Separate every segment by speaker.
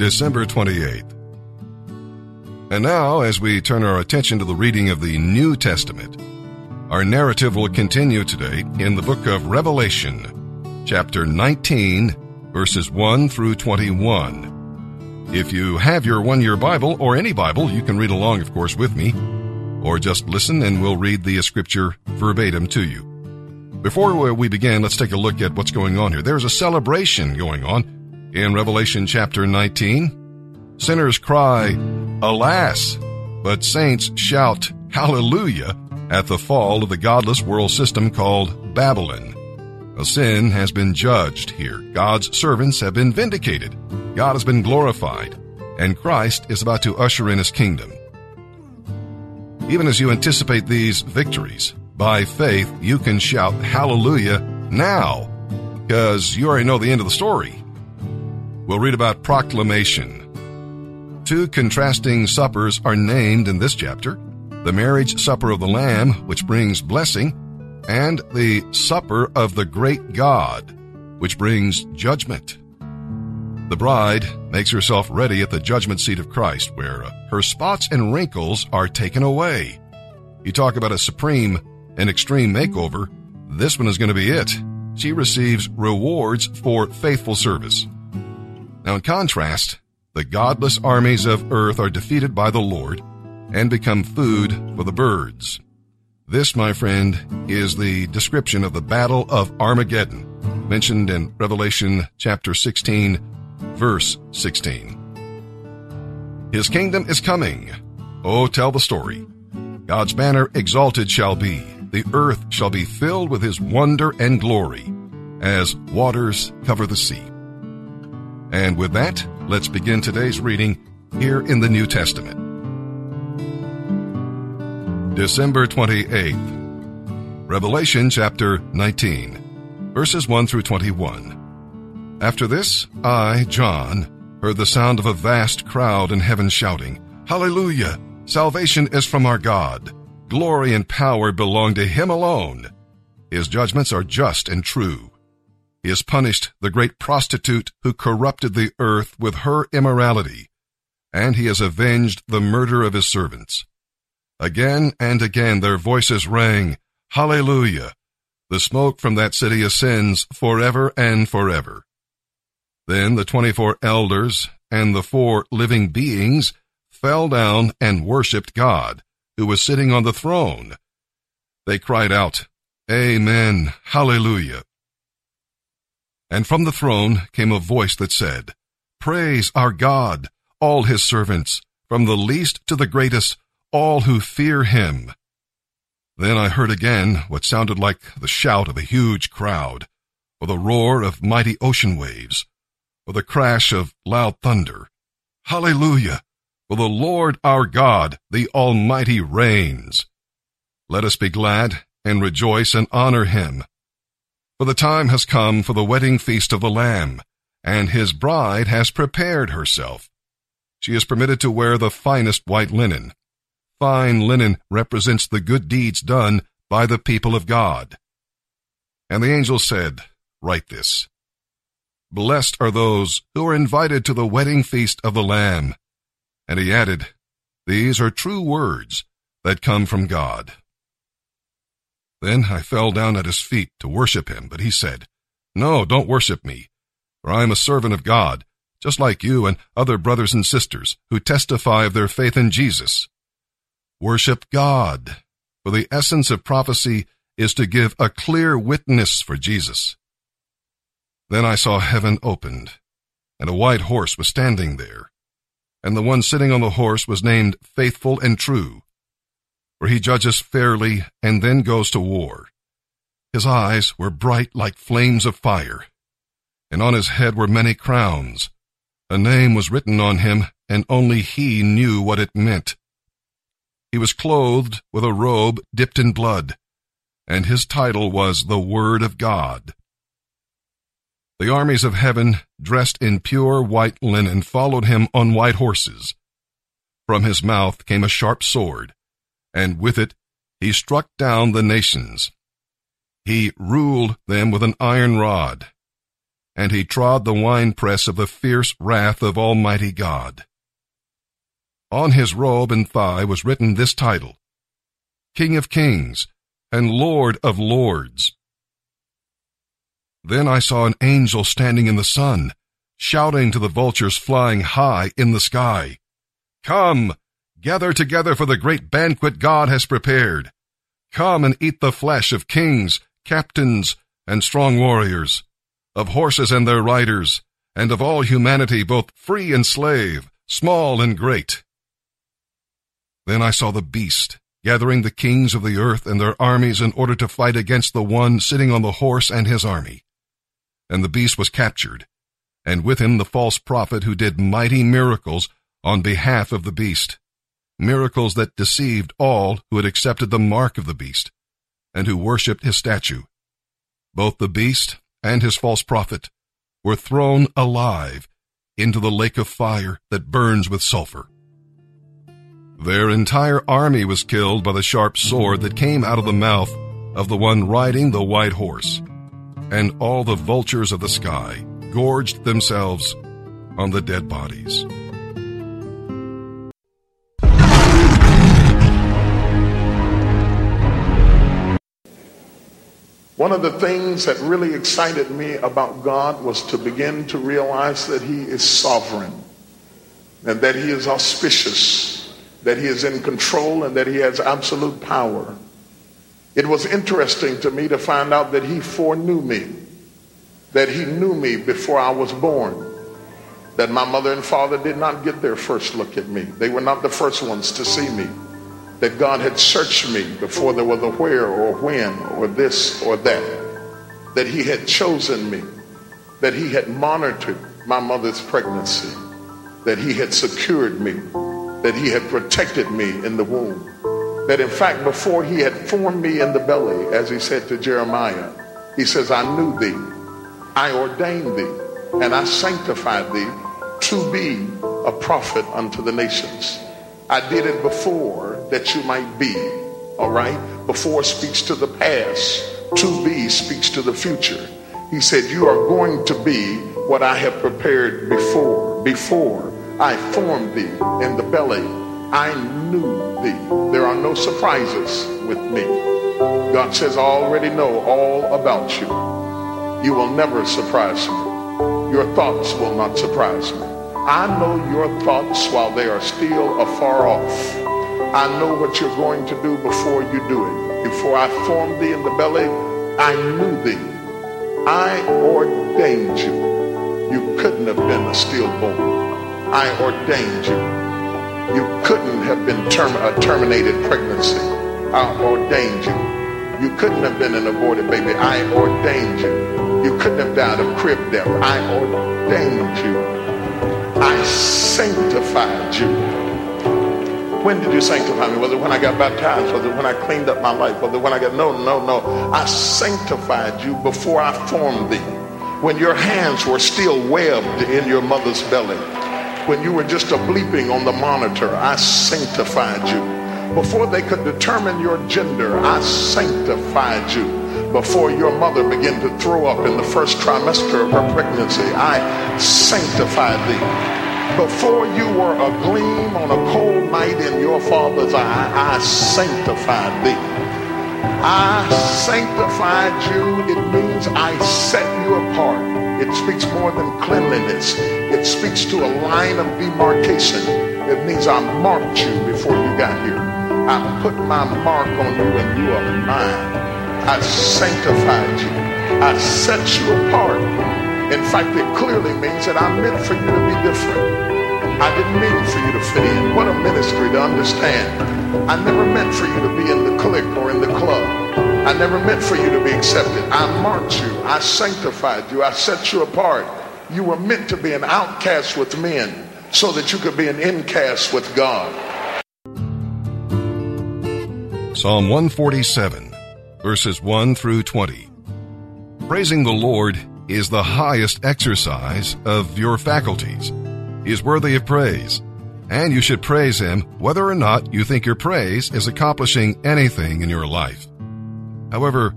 Speaker 1: December 28th. And now, as we turn our attention to the reading of the New Testament, our narrative will continue today in the book of Revelation, chapter 19, verses 1 through 21. If you have your one year Bible or any Bible, you can read along, of course, with me, or just listen and we'll read the scripture verbatim to you. Before we begin, let's take a look at what's going on here. There's a celebration going on in Revelation chapter 19. Sinners cry, Alas! But saints shout, Hallelujah! at the fall of the godless world system called Babylon. A sin has been judged here. God's servants have been vindicated. God has been glorified. And Christ is about to usher in his kingdom. Even as you anticipate these victories, by faith, you can shout hallelujah now, because you already know the end of the story. We'll read about proclamation. Two contrasting suppers are named in this chapter the marriage supper of the Lamb, which brings blessing, and the supper of the great God, which brings judgment. The bride makes herself ready at the judgment seat of Christ, where her spots and wrinkles are taken away. You talk about a supreme and extreme makeover, this one is going to be it. She receives rewards for faithful service. Now, in contrast, the godless armies of earth are defeated by the Lord and become food for the birds. This, my friend, is the description of the Battle of Armageddon, mentioned in Revelation chapter 16, verse 16. His kingdom is coming. Oh, tell the story. God's banner exalted shall be the earth shall be filled with his wonder and glory, as waters cover the sea. And with that, let's begin today's reading here in the New Testament. December 28th, Revelation chapter 19, verses 1 through 21. After this, I, John, heard the sound of a vast crowd in heaven shouting, Hallelujah! Salvation is from our God Glory and power belong to him alone. His judgments are just and true. He has punished the great prostitute who corrupted the earth with her immorality, and he has avenged the murder of his servants. Again and again their voices rang, Hallelujah! The smoke from that city ascends forever and forever. Then the twenty-four elders and the four living beings fell down and worshipped God who was sitting on the throne. They cried out, Amen, Hallelujah. And from the throne came a voice that said, Praise our God, all his servants, from the least to the greatest, all who fear him. Then I heard again what sounded like the shout of a huge crowd, or the roar of mighty ocean waves, or the crash of loud thunder. Hallelujah! For the Lord our God, the Almighty reigns. Let us be glad and rejoice and honor him. For the time has come for the wedding feast of the Lamb, and his bride has prepared herself. She is permitted to wear the finest white linen. Fine linen represents the good deeds done by the people of God. And the angel said, Write this. Blessed are those who are invited to the wedding feast of the Lamb. And he added, These are true words that come from God. Then I fell down at his feet to worship him, but he said, No, don't worship me, for I am a servant of God, just like you and other brothers and sisters who testify of their faith in Jesus. Worship God, for the essence of prophecy is to give a clear witness for Jesus. Then I saw heaven opened, and a white horse was standing there and the one sitting on the horse was named Faithful and True, for he judges fairly and then goes to war. His eyes were bright like flames of fire, and on his head were many crowns. A name was written on him, and only he knew what it meant. He was clothed with a robe dipped in blood, and his title was the Word of God. The armies of heaven, dressed in pure white linen, followed him on white horses. From his mouth came a sharp sword, and with it he struck down the nations. He ruled them with an iron rod. and he trod the winepress of the fierce wrath of Almighty God. On his robe and thigh was written this title, King of Kings and Lord of Lords. Then I saw an angel standing in the sun, shouting to the vultures flying high in the sky, Come, gather together for the great banquet God has prepared. Come and eat the flesh of kings, captains, and strong warriors, of horses and their riders, and of all humanity, both free and slave, small and great. Then I saw the beast, gathering the kings of the earth and their armies in order to fight against the one sitting on the horse and his army. And the beast was captured, and with him the false prophet who did mighty miracles on behalf of the beast, miracles that deceived all who had accepted the mark of the beast, and who worshipped his statue. Both the beast and his false prophet were thrown alive into the lake of fire that burns with sulfur. Their entire army was killed by the sharp sword that came out of the mouth of the one riding the white horse, and all the vultures of the sky gorged themselves on the dead bodies.
Speaker 2: One of the things that really excited me about God was to begin to realize that He is sovereign and that He is auspicious, that He is in control, and that He has absolute power. It was interesting to me to find out that He foreknew me, that He knew me before I was born, that my mother and father did not get their first look at me. They were not the first ones to see me that God had searched me before there was a where or when or this or that, that he had chosen me, that he had monitored my mother's pregnancy, that he had secured me, that he had protected me in the womb, that in fact before he had formed me in the belly, as he said to Jeremiah, he says, I knew thee, I ordained thee, and I sanctified thee to be a prophet unto the nations. I did it before that you might be. All right? Before speaks to the past, to be speaks to the future. He said, You are going to be what I have prepared before. Before I formed thee in the belly, I knew thee. There are no surprises with me. God says, I already know all about you. You will never surprise me. Your thoughts will not surprise me. I know your thoughts while they are still afar off. I know what you're going to do before you do it. Before I formed thee in the belly, I knew thee. I ordained you. You couldn't have been a stillborn. I ordained you. You couldn't have been term- a terminated pregnancy. I ordained you. You couldn't have been an aborted baby. I ordained you. You couldn't have died of crib death. I ordained you. I sanctified you. When did you sanctify me? Was it when I got baptized? Was it when I cleaned up my life? Was it when I got, no, no, no. I sanctified you before I formed thee. When your hands were still webbed in your mother's belly. When you were just a bleeping on the monitor, I sanctified you. Before they could determine your gender, I sanctified you before your mother began to throw up in the first trimester of her pregnancy, I sanctified thee. Before you were a gleam on a cold night in your father's eye, I sanctified thee. I sanctified you. It means I set you apart. It speaks more than cleanliness. It speaks to a line of demarcation. It means I marked you before you got here. I put my mark on you and you are mine. I sanctified you. I set you apart. In fact, it clearly means that I meant for you to be different. I didn't mean for you to fit in. What a ministry to understand. I never meant for you to be in the clique or in the club. I never meant for you to be accepted. I marked you. I sanctified you. I set you apart. You were meant to be an outcast with men so that you could be an incast with God.
Speaker 1: Psalm 147 verses 1 through 20. Praising the Lord is the highest exercise of your faculties. He is worthy of praise, and you should praise Him whether or not you think your praise is accomplishing anything in your life. However,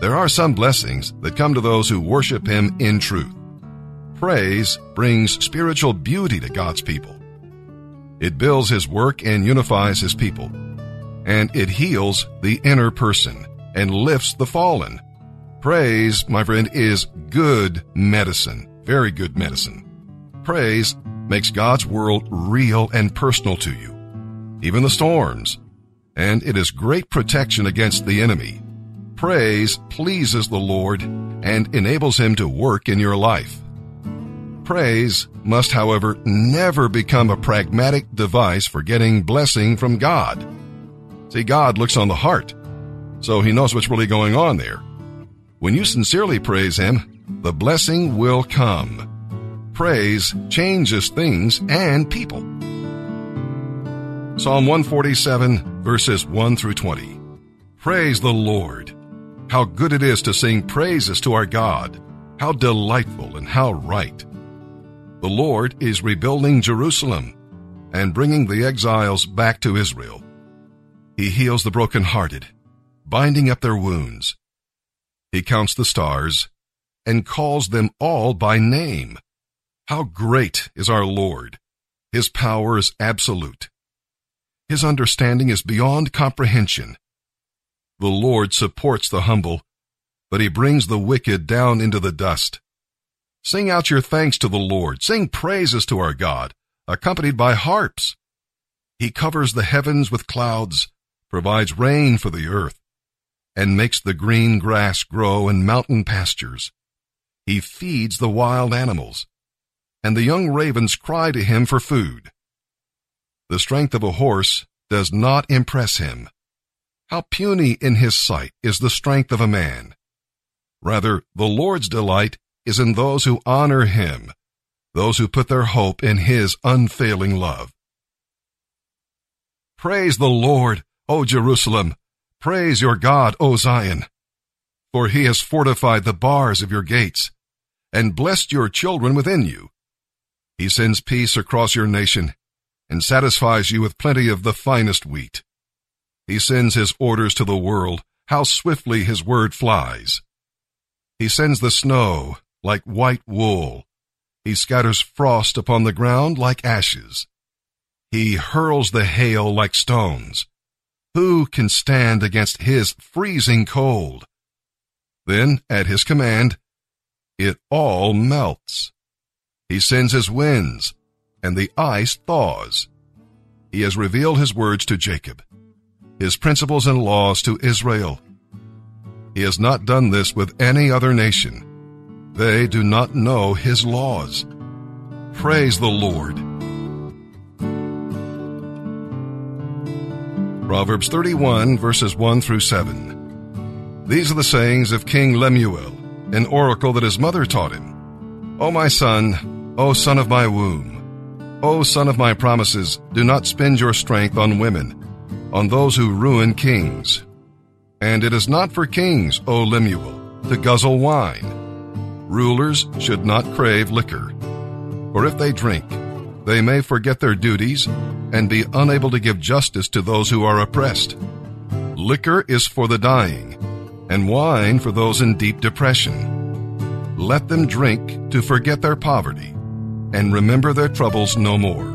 Speaker 1: there are some blessings that come to those who worship Him in truth. Praise brings spiritual beauty to God's people. It builds his work and unifies his people. And it heals the inner person and lifts the fallen. Praise, my friend, is good medicine. Very good medicine. Praise makes God's world real and personal to you. Even the storms. And it is great protection against the enemy. Praise pleases the Lord and enables him to work in your life. Praise must, however, never become a pragmatic device for getting blessing from God. See, God looks on the heart, so he knows what's really going on there. When you sincerely praise him, the blessing will come. Praise changes things and people. Psalm 147 verses 1 through 20. Praise the Lord. How good it is to sing praises to our God. How delightful and how right. The Lord is rebuilding Jerusalem and bringing the exiles back to Israel. He heals the brokenhearted, binding up their wounds. He counts the stars and calls them all by name. How great is our Lord! His power is absolute. His understanding is beyond comprehension. The Lord supports the humble, but he brings the wicked down into the dust. Sing out your thanks to the Lord. Sing praises to our God, accompanied by harps. He covers the heavens with clouds, provides rain for the earth, and makes the green grass grow in mountain pastures. He feeds the wild animals, and the young ravens cry to him for food. The strength of a horse does not impress him. How puny in his sight is the strength of a man. Rather, the Lord's delight is in those who honor him, those who put their hope in his unfailing love. Praise the Lord, O Jerusalem. Praise your God, O Zion. For he has fortified the bars of your gates and blessed your children within you. He sends peace across your nation and satisfies you with plenty of the finest wheat. He sends his orders to the world. How swiftly his word flies. He sends the snow like white wool. He scatters frost upon the ground like ashes. He hurls the hail like stones. Who can stand against his freezing cold? Then, at his command, it all melts. He sends his winds, and the ice thaws. He has revealed his words to Jacob, his principles and laws to Israel. He has not done this with any other nation. They do not know his laws. Praise the Lord. Proverbs 31 verses 1 through 7. These are the sayings of King Lemuel, an oracle that his mother taught him. O my son, O son of my womb, O son of my promises, do not spend your strength on women, on those who ruin kings. And it is not for kings, O Lemuel, to guzzle wine Rulers should not crave liquor, for if they drink, they may forget their duties and be unable to give justice to those who are oppressed. Liquor is for the dying, and wine for those in deep depression. Let them drink to forget their poverty and remember their troubles no more.